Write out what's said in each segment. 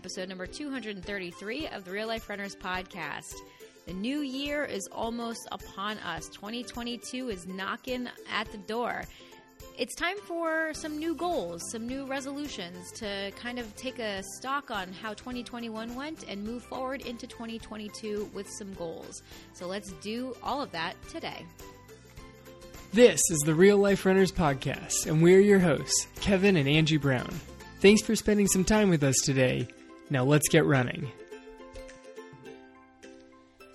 episode number 233 of the Real Life Runners podcast. The new year is almost upon us. 2022 is knocking at the door. It's time for some new goals, some new resolutions to kind of take a stock on how 2021 went and move forward into 2022 with some goals. So let's do all of that today. This is the Real Life Runners Podcast, and we're your hosts, Kevin and Angie Brown. Thanks for spending some time with us today. Now let's get running.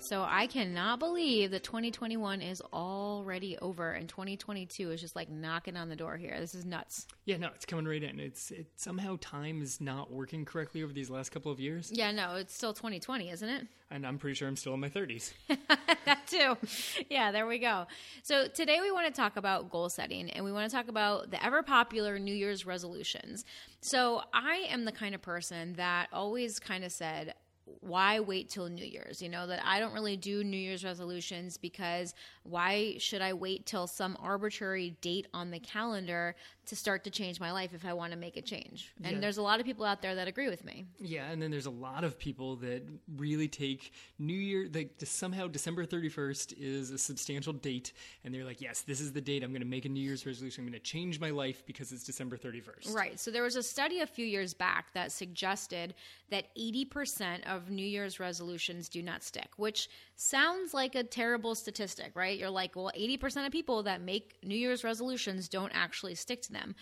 So I cannot believe that 2021 is already over and 2022 is just like knocking on the door here. This is nuts. Yeah, no, it's coming right in. It's it somehow time is not working correctly over these last couple of years, Yeah, no, it's still 2020, isn't it? and I'm pretty sure I'm still in my 30s. that too. Yeah, there we go. So today we want to talk about goal setting and we want to talk about the ever popular New Year's resolutions. So I am the kind of person that always kind of said, why wait till New Year's? You know, that I don't really do New Year's resolutions because why should I wait till some arbitrary date on the calendar to start to change my life if I want to make a change? And Yeah. there's a lot of people out there that agree with me. Yeah, and then there's a lot of people that really take New Year, like somehow December 31st is a substantial date, and they're like, yes, this is the date I'm going to make a New Year's resolution. I'm going to change my life because it's December 31st. Right. So there was a study a few years back that suggested that 80% of New Year's resolutions do not stick, which sounds like a terrible statistic, right? You're like, well, 80% of people that make New Year's resolutions don't actually stick to them.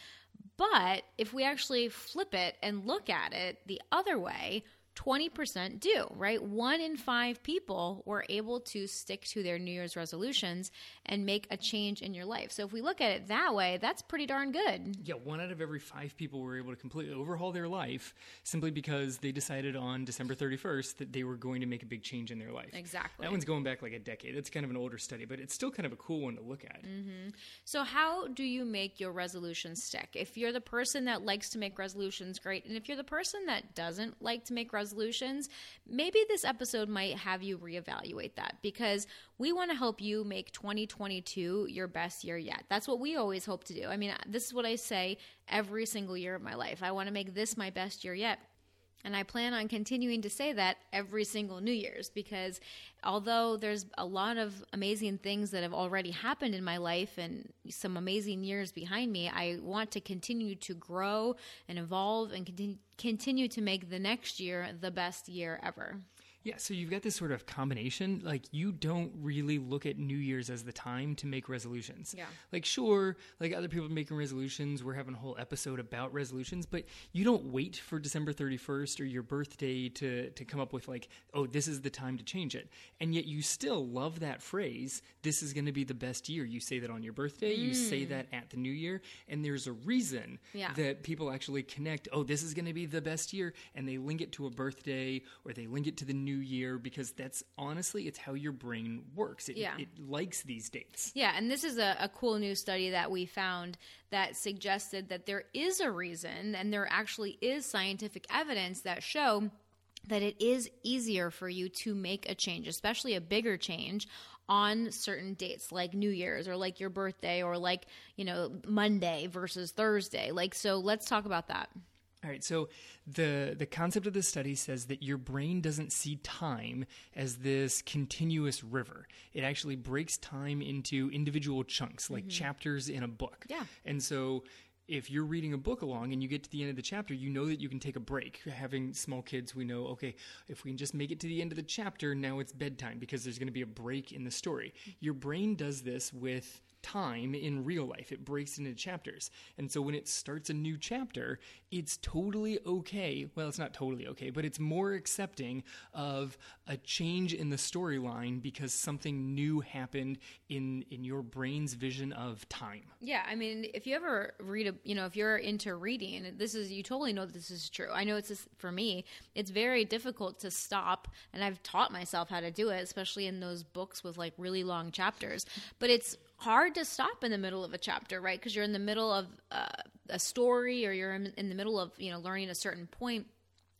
But if we actually flip it and look at it the other way, 20% do, right? One in five people were able to stick to their New Year's resolutions and make a change in your life. So if we look at it that way, that's pretty darn good. Yeah, one out of every five people were able to completely overhaul their life simply because they decided on December 31st that they were going to make a big change in their life. Exactly. That one's going back like a decade. It's kind of an older study, but it's still kind of a cool one to look at. Mm-hmm. So, how do you make your resolutions stick? If you're the person that likes to make resolutions, great. And if you're the person that doesn't like to make resolutions, maybe this episode might have you reevaluate that because we want to help you make 2022 your best year yet. That's what we always hope to do. I mean, this is what I say every single year of my life. I want to make this my best year yet. And I plan on continuing to say that every single New Year's because although there's a lot of amazing things that have already happened in my life and some amazing years behind me, I want to continue to grow and evolve and continue, to make the next year the best year ever. Yeah, so you've got this sort of combination. Like, you don't really look at New Year's as the time to make resolutions. Yeah. Like, sure, like other people making resolutions, we're having a whole episode about resolutions, but you don't wait for December 31st or your birthday to, to come up with, like, oh, this is the time to change it. And yet you still love that phrase, this is going to be the best year. You say that on your birthday, you say mm. that at the new year, and there's a reason Yeah. that people actually connect, oh, this is going to be the best year, and they link it to a birthday or they link it to the new year because that's honestly, it's how your brain works. It, Yeah. it likes these dates. Yeah, and this is a, a cool new study that we found that suggested that there is a reason, and there actually is scientific evidence that show that it is easier for you to make a change, especially a bigger change on certain dates like New Year's or like your birthday or like, you know, Monday versus Thursday. Like so let's talk about that. All right, so the the concept of the study says that your brain doesn't see time as this continuous river. It actually breaks time into individual chunks, like mm-hmm. chapters in a book. Yeah. And so if you're reading a book along and you get to the end of the chapter, you know that you can take a break. Having small kids, we know, okay, if we can just make it to the end of the chapter, now it's bedtime because there's going to be a break in the story. Mm-hmm. Your brain does this with time in real life. It breaks into chapters. And so when it starts a new chapter, it's totally okay. Well, it's not totally okay, but it's more accepting of a change in the storyline because something new happened in in your brain's vision of time. Yeah, I mean, if you ever read a, you know, if you're into reading, this is you totally know this is true. I know it's just, for me, it's very difficult to stop, and I've taught myself how to do it, especially in those books with like really long chapters. But it's hard to stop in the middle of a chapter, right? Because you're in the middle of uh, a story, or you're in, in the middle of you know learning a certain point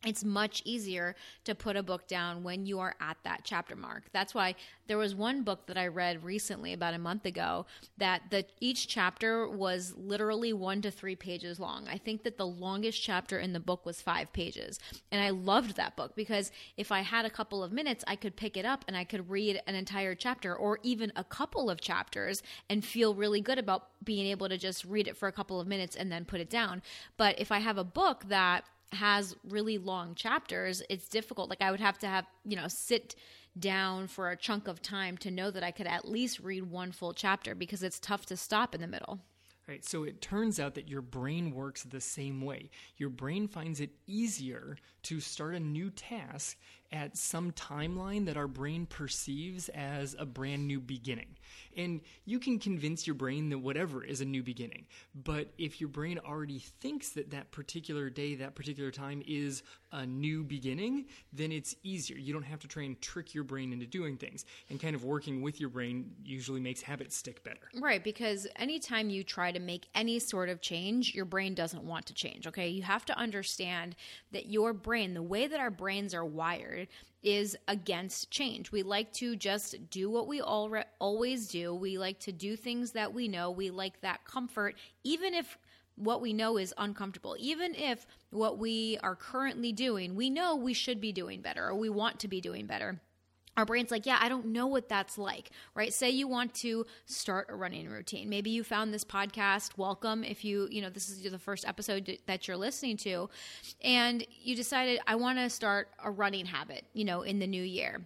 it's much easier to put a book down when you are at that chapter mark. That's why there was one book that I read recently about a month ago that the each chapter was literally 1 to 3 pages long. I think that the longest chapter in the book was 5 pages. And I loved that book because if I had a couple of minutes, I could pick it up and I could read an entire chapter or even a couple of chapters and feel really good about being able to just read it for a couple of minutes and then put it down. But if I have a book that has really long chapters, it's difficult. Like I would have to have, you know, sit down for a chunk of time to know that I could at least read one full chapter because it's tough to stop in the middle. Right. So it turns out that your brain works the same way. Your brain finds it easier to start a new task at some timeline that our brain perceives as a brand new beginning. And you can convince your brain that whatever is a new beginning. But if your brain already thinks that that particular day, that particular time is a new beginning, then it's easier. You don't have to try and trick your brain into doing things. And kind of working with your brain usually makes habits stick better. Right, because anytime you try to make any sort of change, your brain doesn't want to change, okay? You have to understand that your brain, the way that our brains are wired, is against change. We like to just do what we re- always do. We like to do things that we know. We like that comfort, even if what we know is uncomfortable. Even if what we are currently doing, we know we should be doing better or we want to be doing better our brain's like, yeah, I don't know what that's like, right? Say you want to start a running routine. Maybe you found this podcast. Welcome. If you, you know, this is the first episode that you're listening to, and you decided, I want to start a running habit, you know, in the new year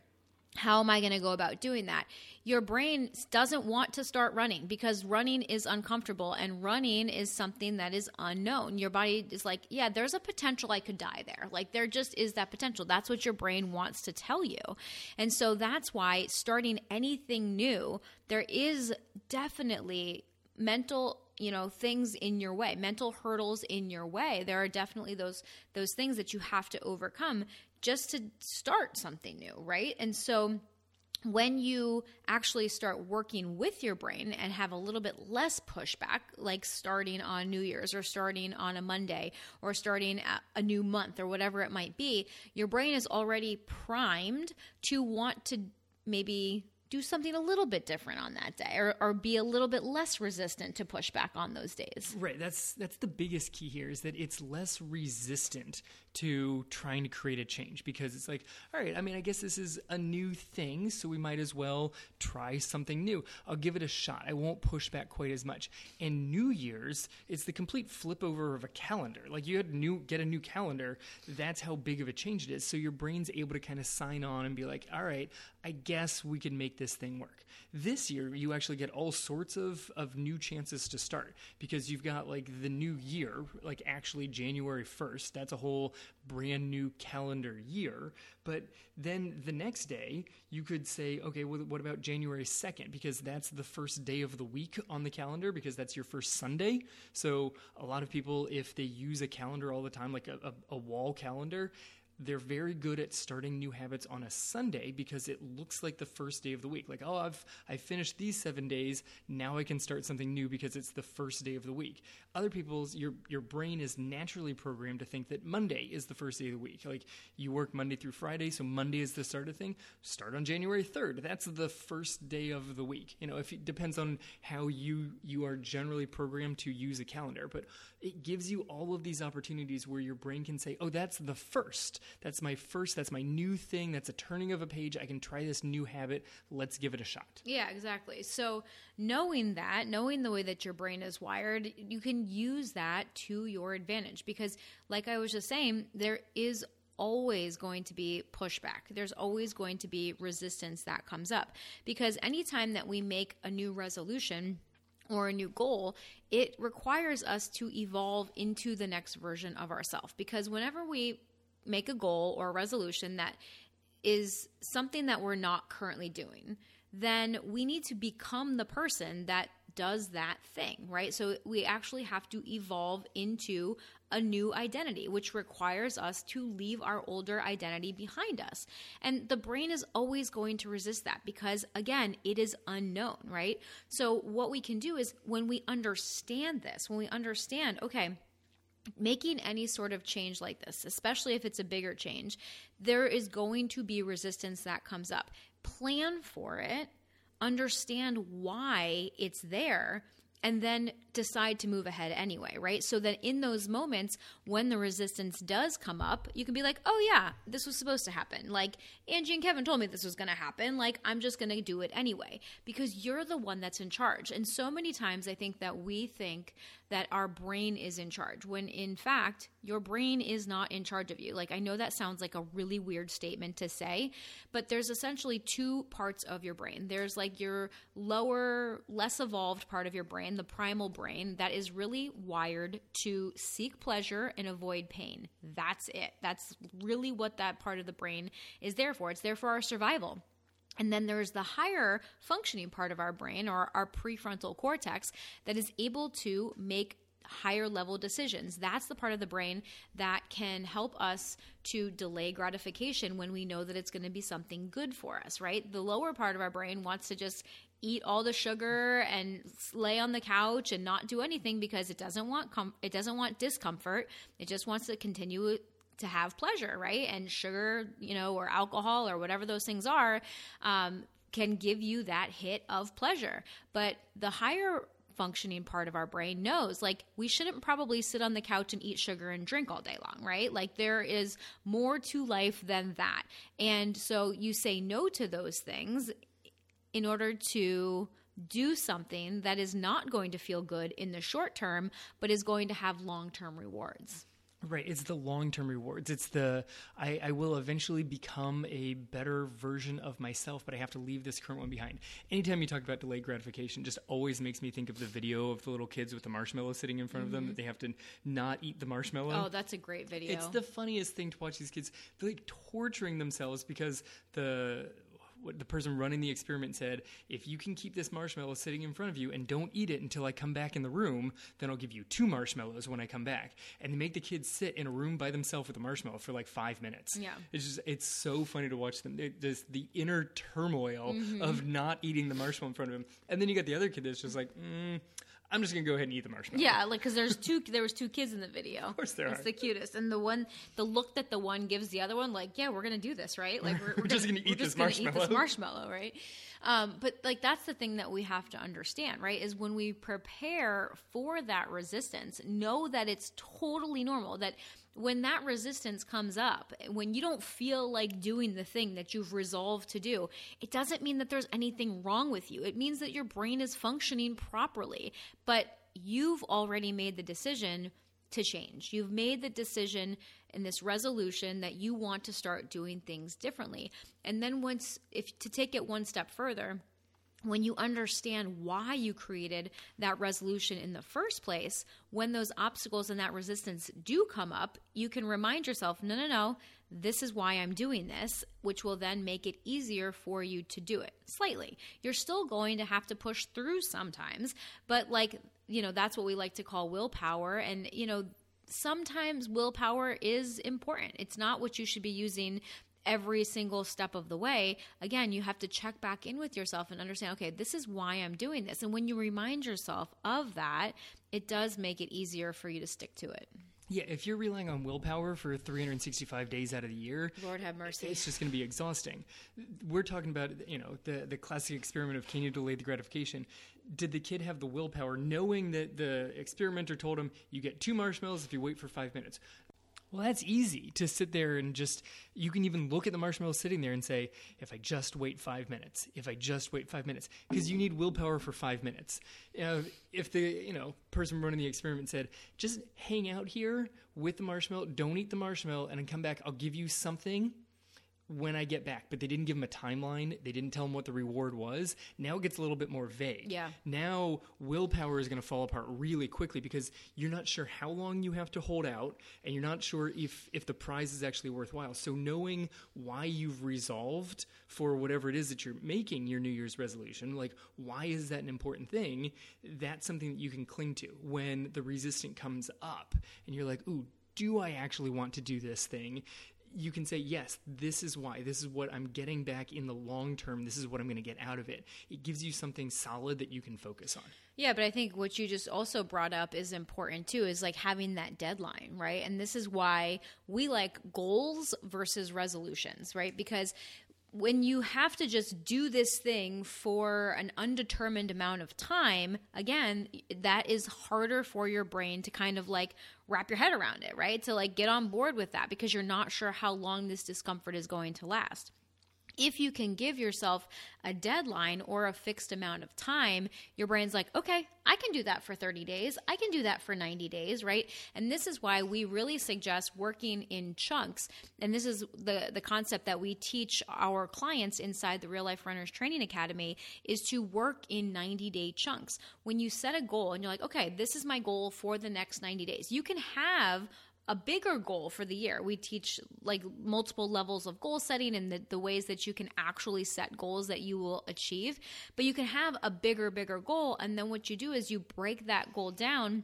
how am I going to go about doing that? Your brain doesn't want to start running because running is uncomfortable and running is something that is unknown. Your body is like, yeah, there's a potential I could die there. Like, there just is that potential. That's what your brain wants to tell you. And so that's why starting anything new, there is definitely mental you know things in your way mental hurdles in your way there are definitely those those things that you have to overcome just to start something new, right? And so when you actually start working with your brain and have a little bit less pushback, like starting on New Year's or starting on a Monday or starting a new month or whatever it might be, your brain is already primed to want to maybe do something a little bit different on that day or, or be a little bit less resistant to pushback on those days right that's that's the biggest key here is that it's less resistant to trying to create a change because it's like, all right, I mean, I guess this is a new thing, so we might as well try something new. I'll give it a shot. I won't push back quite as much. And New Year's, it's the complete flip over of a calendar. Like you had new get a new calendar, that's how big of a change it is. So your brain's able to kind of sign on and be like, all right, I guess we can make this thing work. This year, you actually get all sorts of, of new chances to start because you've got like the new year, like actually January 1st. That's a whole brand new calendar year. But then the next day, you could say, okay, well, what about January 2nd? Because that's the first day of the week on the calendar because that's your first Sunday. So a lot of people, if they use a calendar all the time, like a, a, a wall calendar, they're very good at starting new habits on a Sunday because it looks like the first day of the week. Like, oh, I've I finished these seven days. Now I can start something new because it's the first day of the week. Other people's your your brain is naturally programmed to think that Monday is the first day of the week. Like you work Monday through Friday, so Monday is the start of thing. Start on January third. That's the first day of the week. You know, if it depends on how you you are generally programmed to use a calendar, but it gives you all of these opportunities where your brain can say, oh, that's the first that's my first, that's my new thing. That's a turning of a page. I can try this new habit. Let's give it a shot. Yeah, exactly. So, knowing that, knowing the way that your brain is wired, you can use that to your advantage because, like I was just saying, there is always going to be pushback. There's always going to be resistance that comes up because anytime that we make a new resolution, or a new goal, it requires us to evolve into the next version of ourselves. Because whenever we make a goal or a resolution that is something that we're not currently doing, then we need to become the person that does that thing, right? So we actually have to evolve into a new identity, which requires us to leave our older identity behind us. And the brain is always going to resist that because, again, it is unknown, right? So what we can do is when we understand this, when we understand, okay, making any sort of change like this, especially if it's a bigger change, there is going to be resistance that comes up. Plan for it, understand why it's there, and then decide to move ahead anyway, right? So that in those moments when the resistance does come up, you can be like, oh yeah, this was supposed to happen. Like Angie and Kevin told me this was going to happen. Like I'm just going to do it anyway because you're the one that's in charge. And so many times I think that we think that our brain is in charge when in fact your brain is not in charge of you. Like I know that sounds like a really weird statement to say, but there's essentially two parts of your brain. There's like your lower, less evolved part of your brain, the primal brain that is really wired to seek pleasure and avoid pain. That's it. That's really what that part of the brain is there for. It's there for our survival. And then there's the higher functioning part of our brain or our prefrontal cortex that is able to make higher level decisions. That's the part of the brain that can help us to delay gratification when we know that it's going to be something good for us, right? The lower part of our brain wants to just eat all the sugar and lay on the couch and not do anything because it doesn't want com- it doesn't want discomfort. It just wants to continue to have pleasure, right? And sugar, you know, or alcohol or whatever those things are, um, can give you that hit of pleasure. But the higher functioning part of our brain knows like we shouldn't probably sit on the couch and eat sugar and drink all day long, right? Like there is more to life than that. And so you say no to those things in order to do something that is not going to feel good in the short term, but is going to have long term rewards. Right. It's the long term rewards. It's the I, I, will eventually become a better version of myself, but I have to leave this current one behind. Anytime you talk about delayed gratification, just always makes me think of the video of the little kids with the marshmallow sitting in front mm-hmm. of them that they have to not eat the marshmallow. Oh, that's a great video. It's the funniest thing to watch these kids. They're like torturing themselves because the what the person running the experiment said, if you can keep this marshmallow sitting in front of you and don't eat it until I come back in the room, then I'll give you two marshmallows when I come back. And they make the kids sit in a room by themselves with a marshmallow for like five minutes. Yeah. It's just, it's so funny to watch them. just the inner turmoil mm-hmm. of not eating the marshmallow in front of them. And then you got the other kid that's just like, mm, I'm just gonna go ahead and eat the marshmallow. Yeah, like because there's two. There was two kids in the video. Of course there it's are. It's the cutest, and the one, the look that the one gives the other one, like, yeah, we're gonna do this, right? Like we're, we're, we're just gonna, eat, this gonna eat this marshmallow, right? Um, but like that's the thing that we have to understand, right? Is when we prepare for that resistance, know that it's totally normal. That when that resistance comes up, when you don't feel like doing the thing that you've resolved to do, it doesn't mean that there's anything wrong with you. It means that your brain is functioning properly. But you've already made the decision to change. You've made the decision in this resolution that you want to start doing things differently. And then once if to take it one step further, when you understand why you created that resolution in the first place, when those obstacles and that resistance do come up, you can remind yourself, no, no, no, this is why I'm doing this, which will then make it easier for you to do it slightly. You're still going to have to push through sometimes, but like, you know, that's what we like to call willpower. And, you know, sometimes willpower is important. It's not what you should be using every single step of the way, again, you have to check back in with yourself and understand, okay, this is why I'm doing this. And when you remind yourself of that, it does make it easier for you to stick to it. Yeah, if you're relying on willpower for 365 days out of the year, Lord have mercy, it's just going to be exhausting. We're talking about, you know, the the classic experiment of can you delay the gratification? Did the kid have the willpower, knowing that the experimenter told him you get two marshmallows if you wait for five minutes? Well, that's easy to sit there and just, you can even look at the marshmallow sitting there and say, if I just wait five minutes, if I just wait five minutes, because you need willpower for five minutes. If the, you know, person running the experiment said, just hang out here with the marshmallow, don't eat the marshmallow, and then come back, I'll give you something when I get back, but they didn't give him a timeline. They didn't tell him what the reward was. Now it gets a little bit more vague. Yeah. Now willpower is going to fall apart really quickly because you're not sure how long you have to hold out, and you're not sure if if the prize is actually worthwhile. So knowing why you've resolved for whatever it is that you're making your New Year's resolution, like why is that an important thing? That's something that you can cling to when the resistance comes up, and you're like, ooh. Do I actually want to do this thing? You can say, yes, this is why. This is what I'm getting back in the long term. This is what I'm going to get out of it. It gives you something solid that you can focus on. Yeah, but I think what you just also brought up is important too, is like having that deadline, right? And this is why we like goals versus resolutions, right? Because when you have to just do this thing for an undetermined amount of time, again, that is harder for your brain to kind of like wrap your head around it, right? To like get on board with that because you're not sure how long this discomfort is going to last if you can give yourself a deadline or a fixed amount of time, your brain's like, okay, I can do that for 30 days. I can do that for 90 days, right? And this is why we really suggest working in chunks. And this is the, the concept that we teach our clients inside the Real Life Runners Training Academy is to work in 90 day chunks. When you set a goal and you're like, okay, this is my goal for the next 90 days, you can have a bigger goal for the year. We teach like multiple levels of goal setting and the, the, ways that you can actually set goals that you will achieve. But you can have a bigger, bigger goal. And then what you do is you break that goal down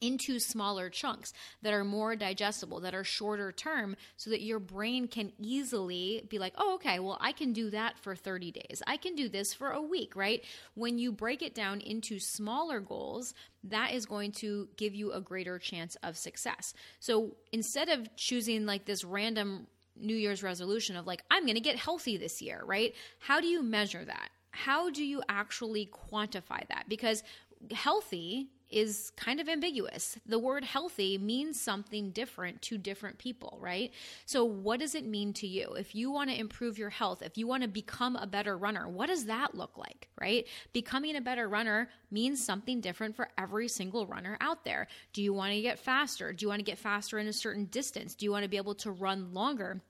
into smaller chunks that are more digestible, that are shorter term, so that your brain can easily be like, oh, okay, well, I can do that for 30 days. I can do this for a week, right? When you break it down into smaller goals, that is going to give you a greater chance of success. So instead of choosing like this random New Year's resolution of like, I'm going to get healthy this year, right? How do you measure that? How do you actually quantify that? Because healthy is kind of ambiguous. The word healthy means something different to different people, right? So, what does it mean to you? If you want to improve your health, if you want to become a better runner, what does that look like, right? Becoming a better runner means something different for every single runner out there. Do you want to get faster? Do you want to get faster in a certain distance? Do you want to be able to run longer?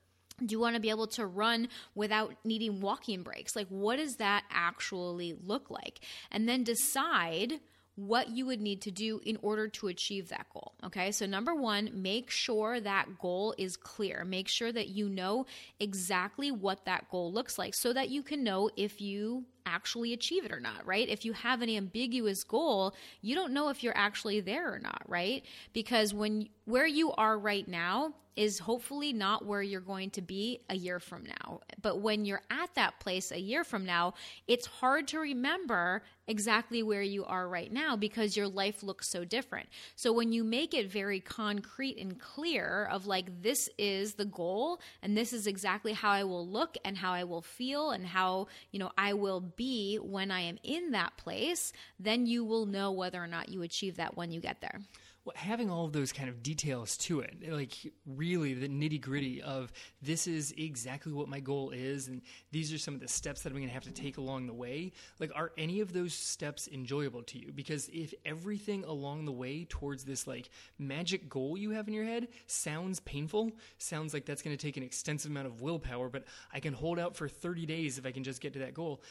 Do you want to be able to run without needing walking breaks? Like, what does that actually look like? And then decide what you would need to do in order to achieve that goal. Okay, so number one, make sure that goal is clear. Make sure that you know exactly what that goal looks like so that you can know if you actually achieve it or not, right? If you have an ambiguous goal, you don't know if you're actually there or not, right? Because when where you are right now is hopefully not where you're going to be a year from now. But when you're at that place a year from now, it's hard to remember exactly where you are right now because your life looks so different. So when you make it very concrete and clear of like this is the goal and this is exactly how I will look and how I will feel and how, you know, I will be when I am in that place, then you will know whether or not you achieve that when you get there well, having all of those kind of details to it, like really the nitty gritty of this is exactly what my goal is, and these are some of the steps that I'm going to have to take along the way. Like, are any of those steps enjoyable to you? Because if everything along the way towards this like magic goal you have in your head sounds painful, sounds like that's going to take an extensive amount of willpower, but I can hold out for 30 days if I can just get to that goal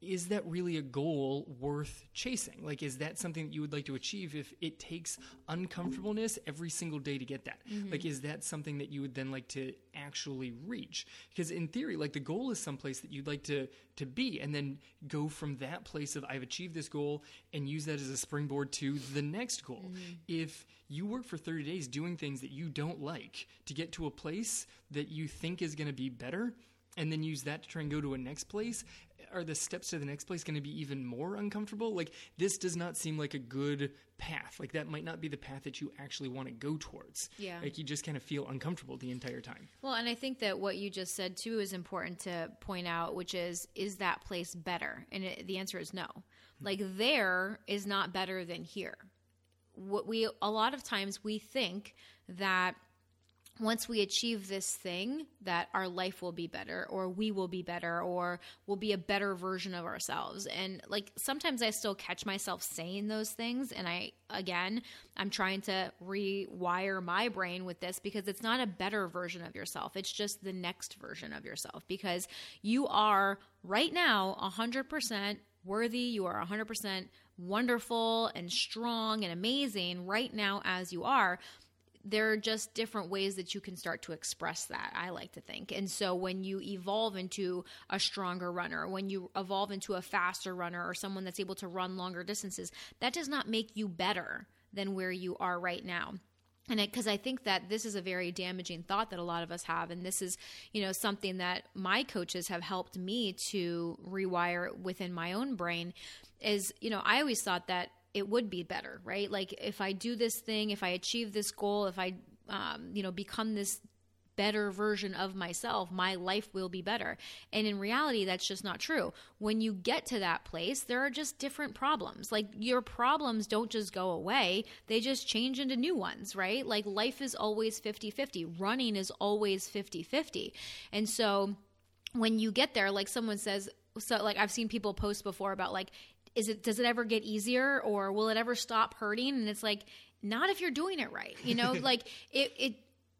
is that really a goal worth chasing? Like, is that something that you would like to achieve if it takes uncomfortableness every single day to get that? Mm-hmm. Like, is that something that you would then like to actually reach? Because in theory, like the goal is someplace that you'd like to to be, and then go from that place of I've achieved this goal and use that as a springboard to the next goal. Mm-hmm. If you work for 30 days doing things that you don't like to get to a place that you think is going to be better, and then use that to try and go to a next place are the steps to the next place going to be even more uncomfortable? Like this does not seem like a good path. Like that might not be the path that you actually want to go towards. Yeah. Like you just kind of feel uncomfortable the entire time. Well and i think that what you just said too is important to point out which is is that place better? And it, the answer is no. Hmm. Like there is not better than here. What we a lot of times we think that once we achieve this thing that our life will be better or we will be better or we'll be a better version of ourselves. And like sometimes i still catch myself saying those things and i again i'm trying to rewire my brain with this because it's not a better version of yourself. It's just the next version of yourself because you are right now 100% worthy. You are 100% wonderful and strong and amazing right now as you are there are just different ways that you can start to express that, I like to think. And so when you evolve into a stronger runner, when you evolve into a faster runner or someone that's able to run longer distances, that does not make you better than where you are right now and because I think that this is a very damaging thought that a lot of us have, and this is, you know, something that my coaches have helped me to rewire within my own brain. Is you know, I always thought that it would be better, right? Like if I do this thing, if I achieve this goal, if I, um, you know, become this better version of myself, my life will be better. And in reality, that's just not true. When you get to that place, there are just different problems. Like your problems don't just go away, they just change into new ones, right? Like life is always 50 50, running is always 50 50. And so when you get there, like someone says, so like I've seen people post before about like, is it does it ever get easier or will it ever stop hurting? And it's like not if you're doing it right you know? Like it it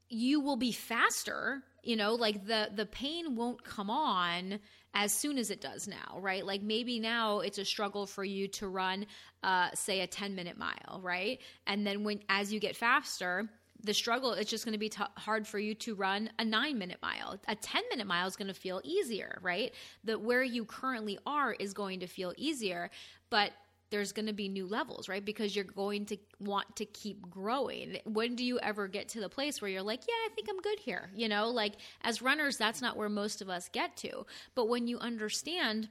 you will be faster you know? Like the the pain won't come on as soon as it does now right? Like maybe now it's a struggle for you to run uh say a 10 minute mile right? And then when as you get faster the struggle it's just going to be t- hard for you to run a 9 minute mile a 10 minute mile is going to feel easier right the where you currently are is going to feel easier but there's going to be new levels, right? Because you're going to want to keep growing. When do you ever get to the place where you're like, yeah, I think I'm good here? You know, like as runners, that's not where most of us get to. But when you understand,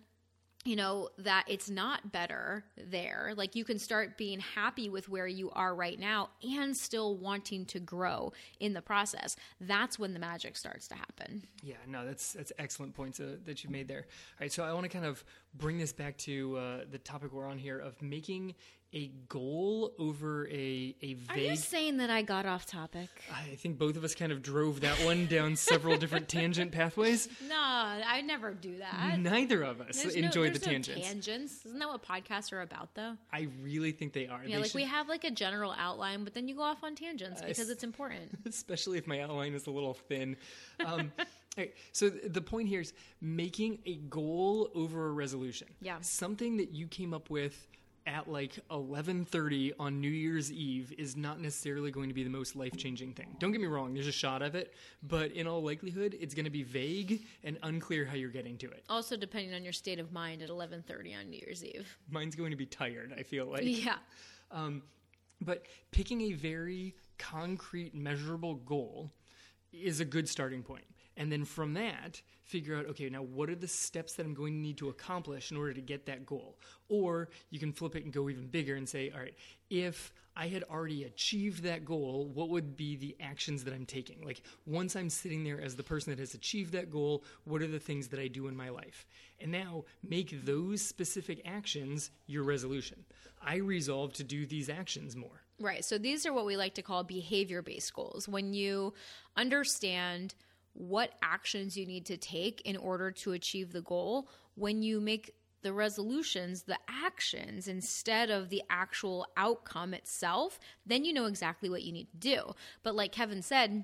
you know that it's not better there. Like you can start being happy with where you are right now and still wanting to grow in the process. That's when the magic starts to happen. Yeah no that's that's excellent points uh, that you've made there. All right so i want to kind of bring this back to uh, the topic we're on here of making a goal over a a vague. Are you saying that I got off topic? I think both of us kind of drove that one down several different tangent pathways. No, I never do that. Neither of us there's enjoy no, the tangents. No tangents, isn't that what podcasts are about, though? I really think they are. Yeah, they like should... we have like a general outline, but then you go off on tangents because uh, it's important. Especially if my outline is a little thin. Um, so the point here is making a goal over a resolution. Yeah. Something that you came up with at like 11:30 on New Year's Eve is not necessarily going to be the most life-changing thing. Don't get me wrong, there's a shot of it, but in all likelihood it's going to be vague and unclear how you're getting to it. Also depending on your state of mind at 11:30 on New Year's Eve. Mine's going to be tired, I feel like. Yeah. Um, but picking a very concrete measurable goal is a good starting point. And then from that, figure out okay, now what are the steps that I'm going to need to accomplish in order to get that goal? Or you can flip it and go even bigger and say, all right, if I had already achieved that goal, what would be the actions that I'm taking? Like, once I'm sitting there as the person that has achieved that goal, what are the things that I do in my life? And now make those specific actions your resolution. I resolve to do these actions more. Right. So these are what we like to call behavior based goals. When you understand what actions you need to take in order to achieve the goal when you make the resolutions the actions instead of the actual outcome itself then you know exactly what you need to do but like kevin said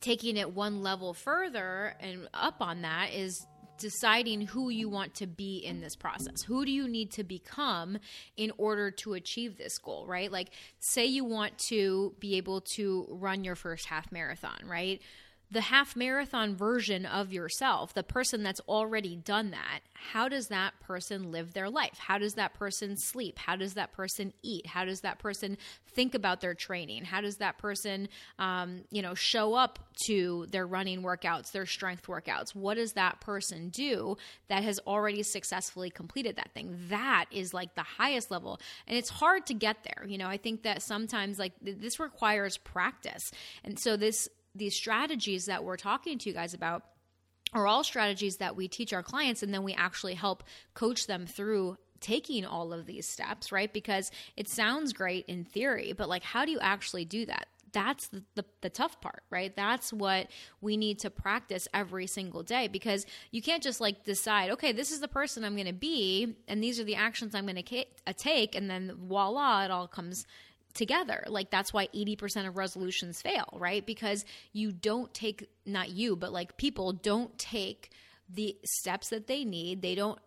taking it one level further and up on that is deciding who you want to be in this process. Who do you need to become in order to achieve this goal, right? Like, say you want to be able to run your first half marathon, right? The half marathon version of yourself, the person that's already done that, how does that person live their life? How does that person sleep? How does that person eat? How does that person think about their training? How does that person, um, you know, show up to their running workouts, their strength workouts? What does that person do that has already successfully completed that thing? That is like the highest level, and it's hard to get there. You know, I think that sometimes like this requires practice, and so this these strategies that we're talking to you guys about are all strategies that we teach our clients and then we actually help coach them through taking all of these steps, right? Because it sounds great in theory, but like, how do you actually do that? That's the, the, the, tough part, right? That's what we need to practice every single day because you can't just like decide, okay, this is the person I'm going to be, and these are the actions I'm going to take, and then voila, it all comes together. Like that's why 80% of resolutions fail, right? Because you don't take not you, but like people don't take the steps that they need. They don't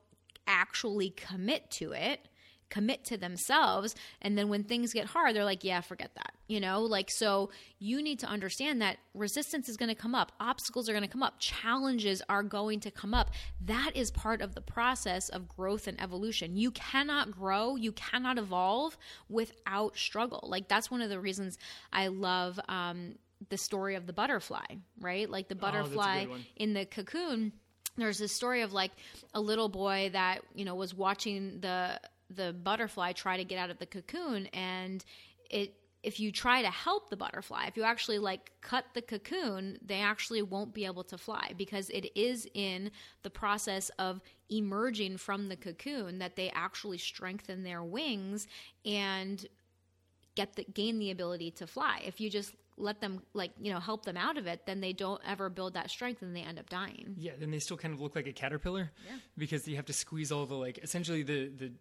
actually commit to it commit to themselves and then when things get hard they're like yeah forget that you know? Like so you need to understand that resistance is going to come up obstacles are going to come up challenges are going to come up. That is part of the process of growth and evolution. You cannot grow you cannot evolve without struggle. Like that's one of the reasons i love um, the story of the butterfly right? Like the Oh, butterfly one. in the cocoon there's this story of like a little boy that you know was watching the the butterfly try to get out of the cocoon and it if you try to help the butterfly if you actually like cut the cocoon they actually won't be able to fly because it is in the process of emerging from the cocoon that they actually strengthen their wings and get the gain the ability to fly if you just let them like you know help them out of it then they don't ever build that strength and they end up dying Yeah, then they still kind of look like a caterpillar. Yeah. Because you have to squeeze all the like essentially the the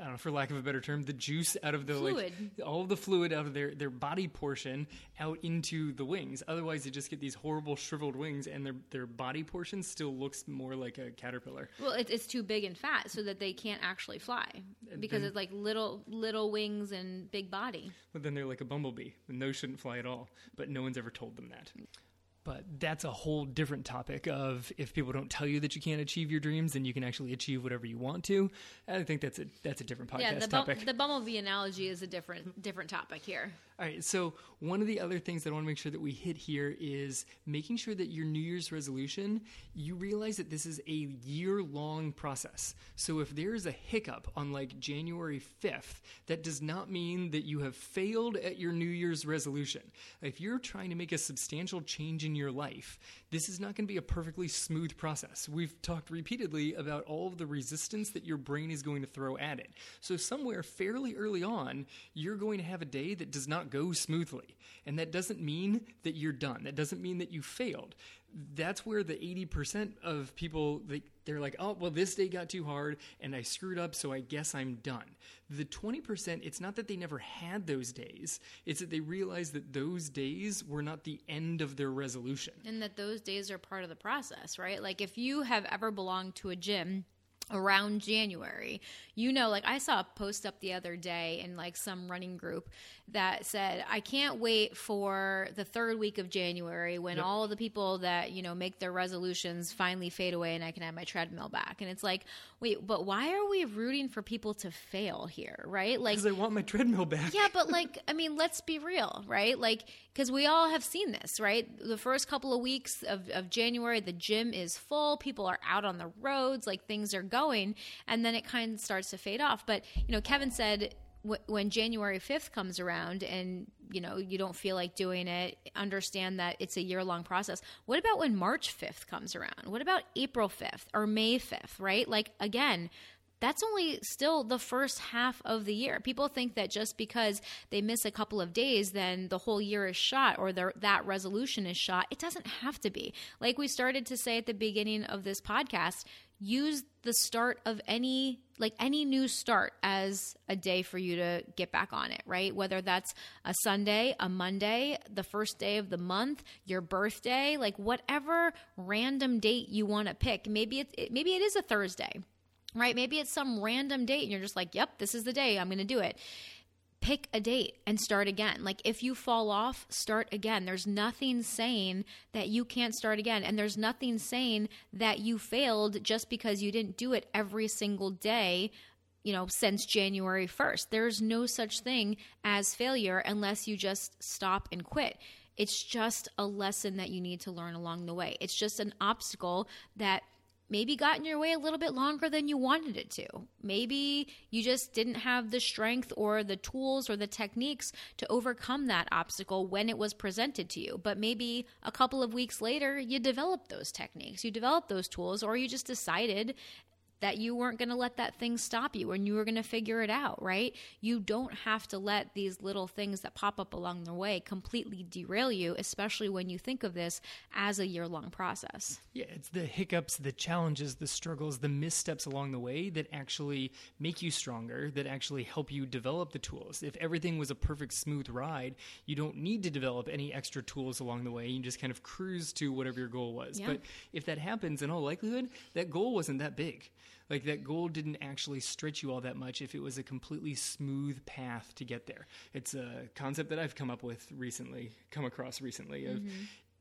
I don't know, for lack of a better term, the juice out of the Fluid. like all of the fluid out of their their body portion out into the wings. Otherwise, they just get these horrible shriveled wings, and their their body portion still looks more like a caterpillar. Well, it, it's too big and fat, so that they can't actually fly because then- it's like little little wings and big body. But then they're like a bumblebee, and those shouldn't fly at all. But no one's ever told them that. But that's a whole different topic of if people don't tell you that you can't achieve your dreams, then you can actually achieve whatever you want to. I think that's a that's a different podcast yeah, the, topic. the bumblebee analogy is a different different topic here. All right, so one of the other things that I want to make sure that we hit here is making sure that your New Year's resolution, you realize that this is a year long process. So if there's a hiccup on like January 5th, that does not mean that you have failed at your New Year's resolution. If you're trying to make a substantial change in your life, this is not going to be a perfectly smooth process. We've talked repeatedly about all of the resistance that your brain is going to throw at it. So, somewhere fairly early on, you're going to have a day that does not go smoothly. And that doesn't mean that you're done, that doesn't mean that you failed. That's where the 80% of people, they, they're like, oh, well, this day got too hard and I screwed up, so I guess I'm done. The 20%, it's not that they never had those days, it's that they realized that those days were not the end of their resolution. And that those days are part of the process, right? Like if you have ever belonged to a gym around January, you know, like I saw a post up the other day in like some running group that said, I can't wait for the third week of January when Yep. all the people that, you know, make their resolutions finally fade away and I can have my treadmill back. And it's like, wait, but why are we rooting for people to fail here, right? Like, Because I want my treadmill back. yeah, but like, I mean, let's be real, right? Like, because we all have seen this, right? The first couple of weeks of, of January, the gym is full, people are out on the roads, like things are going, and then it kind of starts to fade off. But, you know, Kevin said when January 5th comes around and, you know, you don't feel like doing it, understand that it's a year long process. What about when March 5th comes around? What about April 5th or May 5th, right? Like, again, that's only still the first half of the year. People think that just because they miss a couple of days, then the whole year is shot or that resolution is shot. It doesn't have to be. Like we started to say at the beginning of this podcast, use the start of any like any new start as a day for you to get back on it right whether that's a sunday a monday the first day of the month your birthday like whatever random date you want to pick maybe it's it, maybe it is a thursday right? Maybe it's some random date and you're just like, yep, this is the day, I'm going to do it. Pick a date and start again. Like if you fall off, start again. There's nothing saying that you can't start again. And there's nothing saying that you failed just because you didn't do it every single day you know, since January 1st. There's no such thing as failure unless you just stop and quit. It's just a lesson that you need to learn along the way. It's just an obstacle that maybe got in your way a little bit longer than you wanted it to. Maybe you just didn't have the strength or the tools or the techniques to overcome that obstacle when it was presented to you. But maybe a couple of weeks later, you developed those techniques, you developed those tools, or you just decided that you weren't going to let that thing stop you and you were going to figure it out, right? You don't have to let these little things that pop up along the way completely derail you, especially when you think of this as a year long process. Yeah, it's the hiccups, the challenges, the struggles, the missteps along the way that actually make you stronger, that actually help you develop the tools. If everything was a perfect smooth ride, you don't need to develop any extra tools along the way. You just kind of cruise to whatever your goal was. Yeah. But if that happens, in all likelihood, that goal wasn't that big. Like that goal didn't actually stretch you all that much if it was a completely smooth path to get there. It's a concept that I've come up with recently, come across recently of Mm-hmm.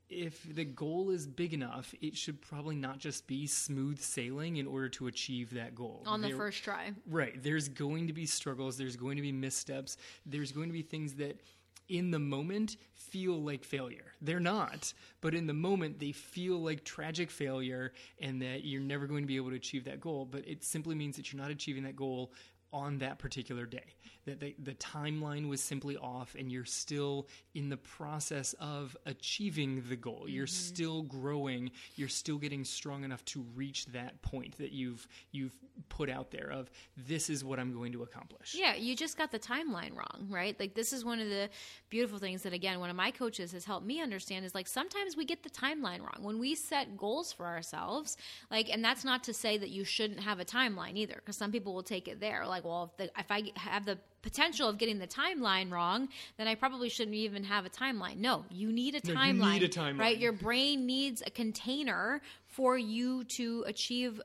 if the goal is big enough, it should probably not just be smooth sailing in order to achieve that goal. on the There- first try. Right. There's going to be struggles. There's going to be missteps. There's going to be things that in the moment feel like failure. They're not, but in the moment they feel like tragic failure and that you're never going to be able to achieve that goal. But it simply means that you're not achieving that goal on that particular day. That the, the timeline was simply off and you're still in the process of achieving the goal. You're mm-hmm. still growing. You're still getting strong enough to reach that point that you've you've put out there of this is what I'm going to accomplish. Yeah, you just got the timeline wrong, right? Like this is one of the beautiful things that again, one of my coaches has helped me understand is like sometimes we get the timeline wrong. When we set goals for ourselves, like and that's not to say that you shouldn't have a timeline either because some people will take it there like, well, if, the, if I have the potential of getting the timeline wrong, then I probably shouldn't even have a timeline. No, you need a No, you need a timeline. Right? Your brain needs a container for you to achieve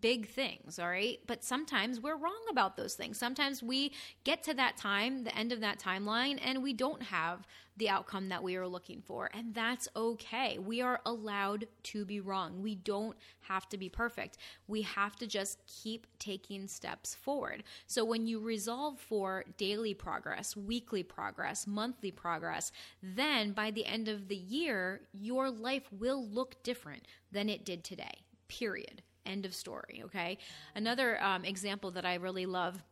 big things, all right? But sometimes we're wrong about those things. Sometimes we get to that time, the end of that timeline, and we don't have the outcome that we are looking for. And that's okay. We are allowed to be wrong. We don't have to be perfect. We have to just keep taking steps forward. So when you resolve for daily progress, weekly progress, monthly progress, then by the end of the year, your life will look different than it did today. Period. End of story. Okay. Another um, example that I really love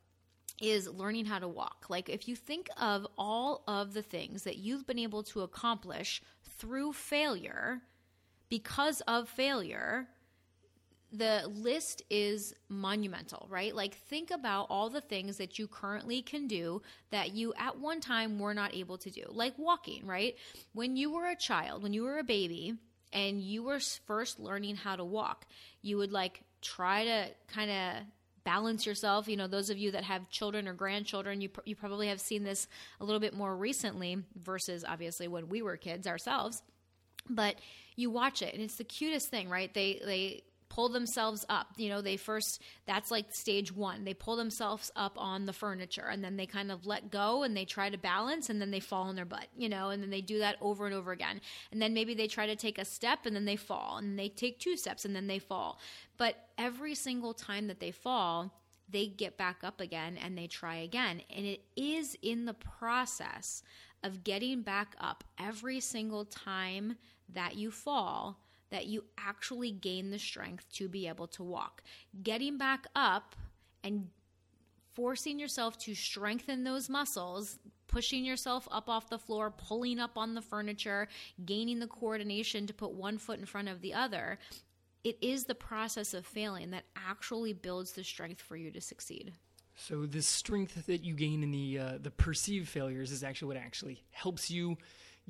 is learning how to walk. Like, if you think of all of the things that you've been able to accomplish through failure, because of failure, the list is monumental, right? Like, think about all the things that you currently can do that you at one time were not able to do, like walking, right? When you were a child, when you were a baby, and you were first learning how to walk, you would like try to kind of balance yourself. You know, those of you that have children or grandchildren, you, pr- you probably have seen this a little bit more recently versus obviously when we were kids ourselves. But you watch it and it's the cutest thing, right? They, they, pull themselves up. You know they first that's like stage one. They pull themselves up on the furniture and then they kind of let go and they try to balance and then they fall on their butt you know and then they do that over and over again. And then maybe they try to take a step and then they fall and they take two steps and then they fall. But every single time that they fall they get back up again and they try again. And it is in the process of getting back up every single time that you fall that you actually gain the strength to be able to walk. Getting back up and forcing yourself to strengthen those muscles, pushing yourself up off the floor, pulling up on the furniture, gaining the coordination to put one foot in front of the other. It is the process of failing that actually builds the strength for you to succeed. So the strength that you gain in the uh, the perceived failures is actually what actually helps you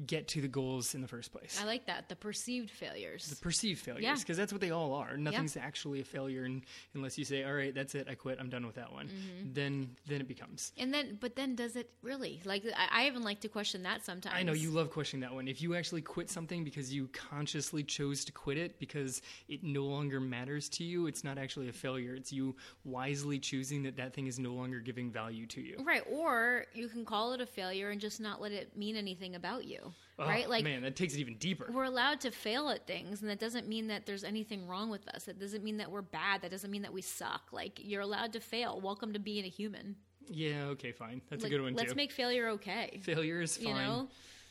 get to the goals in the first place. I like that. The perceived failures. The perceived failures Yeah. because that's what they all are. Nothing's actually a failure and, unless you say, "All right, that's it. I quit. I'm done with that one." Mm-hmm. Then then it becomes. and then, but then does it really? Like, I, I even like to question that sometimes. I know you love questioning that one. If you actually quit something because you consciously chose to quit it because it no longer matters to you, it's not actually a failure. It's you wisely choosing that that thing is no longer giving value to you. Right, or you can call it a failure and just not let it mean anything about you. Oh, right? Like man, that takes it even deeper. we're allowed to fail at things and that doesn't mean that there's anything wrong with us. That doesn't mean that we're bad. That doesn't mean that we suck. Like you're allowed to fail. Welcome to being a human. Yeah, okay, fine. That's Like, a good one let's too. make failure okay. failure is fine. You know?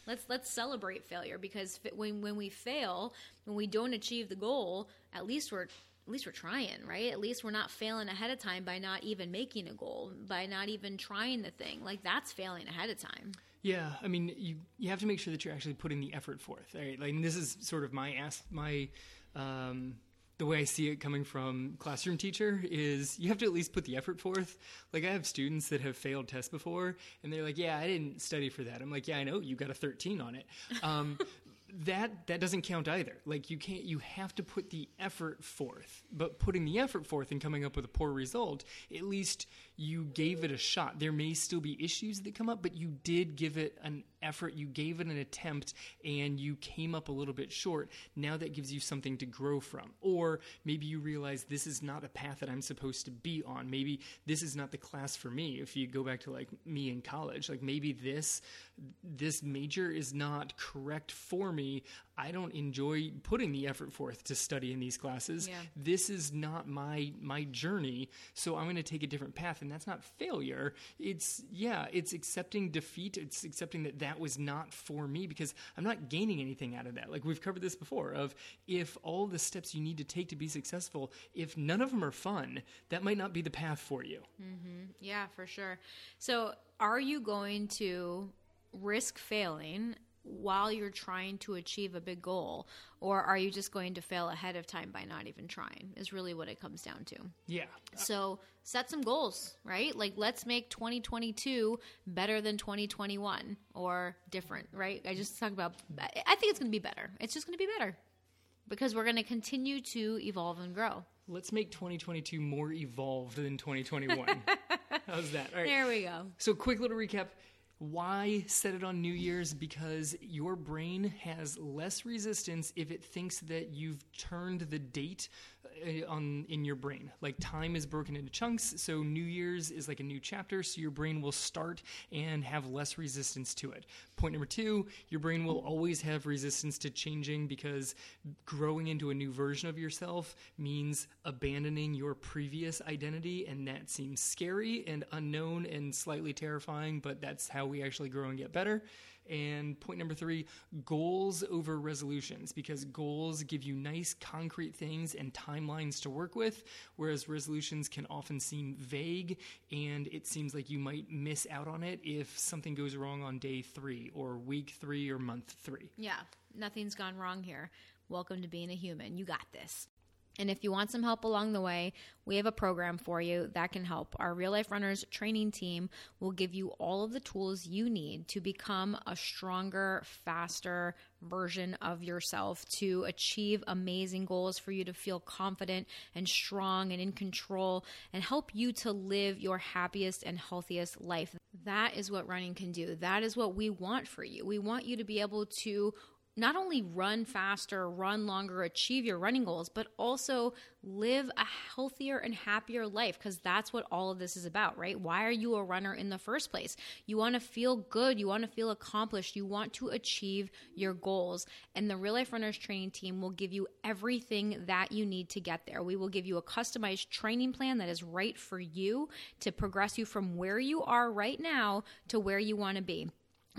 Let's let's celebrate failure because when when we fail, when we don't achieve the goal, at least we're at least we're trying, right? At least we're not failing ahead of time by not even making a goal, by not even trying the thing. Like that's failing ahead of time. Yeah, I mean, you you have to make sure that you're actually putting the effort forth. Right? Like and this is sort of my ask my um, the way I see it coming from classroom teacher is you have to at least put the effort forth. Like I have students that have failed tests before, and they're like, "Yeah, I didn't study for that." I'm like, "Yeah, I know. You got a 13 on it." Um, that that doesn't count either. Like you can't you have to put the effort forth. But putting the effort forth and coming up with a poor result, at least you gave it a shot. There may still be issues that come up, but you did give it an effort, you gave it an attempt, and you came up a little bit short. Now that gives you something to grow from. Or maybe you realize this is not a path that I'm supposed to be on. Maybe this is not the class for me. If you go back to like me in college, like maybe this this major is not correct for me. I don't enjoy putting the effort forth to study in these classes. Yeah. This is not my my journey, so I'm going to take a different path and that's not failure. It's yeah, it's accepting defeat. It's accepting that that was not for me because I'm not gaining anything out of that. Like we've covered this before of if all the steps you need to take to be successful, if none of them are fun, that might not be the path for you. Mm-hmm. Yeah, for sure. So, are you going to risk failing while you're trying to achieve a big goal, or are you just going to fail ahead of time by not even trying? Is really what it comes down to. Yeah. So, set some goals, right? Like, let's make 2022 better than 2021 or different, right? I just talked about, I think it's going to be better. It's just going to be better because we're going to continue to evolve and grow. Let's make 2022 more evolved than 2021. How's that? All right. There we go. So, quick little recap. Why set it on New Year's? Because your brain has less resistance if it thinks that you've turned the date Uh, on in your brain. Like time is broken into chunks, so New Year's is like a new chapter, so your brain will start and have less resistance to it. Point number two, your brain will always have resistance to changing because growing into a new version of yourself means abandoning your previous identity, and that seems scary and unknown and slightly terrifying, but that's how we actually grow and get better. And point number three, goals over resolutions, because goals give you nice concrete things and timelines to work with, whereas resolutions can often seem vague and it seems like you might miss out on it if something goes wrong on day three or week three or month three. Yeah, nothing's gone wrong here. Welcome to being a human. You got this. And if you want some help along the way, we have a program for you that can help. Our Real Life Runners training team will give you all of the tools you need to become a stronger, faster version of yourself, to achieve amazing goals, for you to feel confident and strong and in control, and help you to live your happiest and healthiest life. That is what running can do. That is what we want for you. We want you to be able to not only run faster, run longer, achieve your running goals, but also live a healthier and happier life because that's what all of this is about, right? Why are you a runner in the first place? You want to feel good, you want to feel accomplished, you want to achieve your goals. And the Real Life Runners training team will give you everything that you need to get there. We will give you a customized training plan that is right for you to progress you from where you are right now to where you want to be.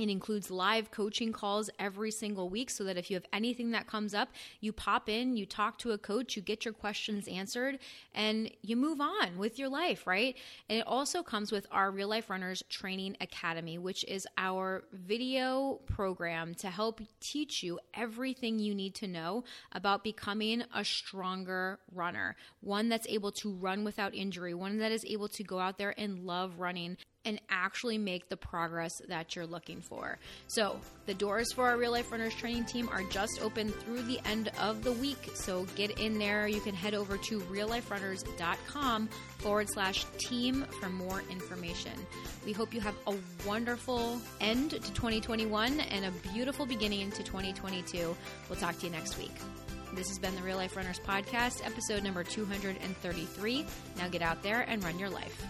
It includes live coaching calls every single week so that if you have anything that comes up, you pop in, you talk to a coach, you get your questions answered, and you move on with your life, right? And it also comes with our Real Life Runners Training Academy, which is our video program to help teach you everything you need to know about becoming a stronger runner, one that's able to run without injury, one that is able to go out there and love running and actually make the progress that you're looking for. So, the doors for our Real Life Runners training team are just open through the end of the week. So, get in there. You can head over to realliferunners.com forward slash team for more information. We hope you have a wonderful end to 2021 and a beautiful beginning to 2022. We'll talk to you next week. This has been the Real Life Runners Podcast, episode number 233. Now get out there and run your life.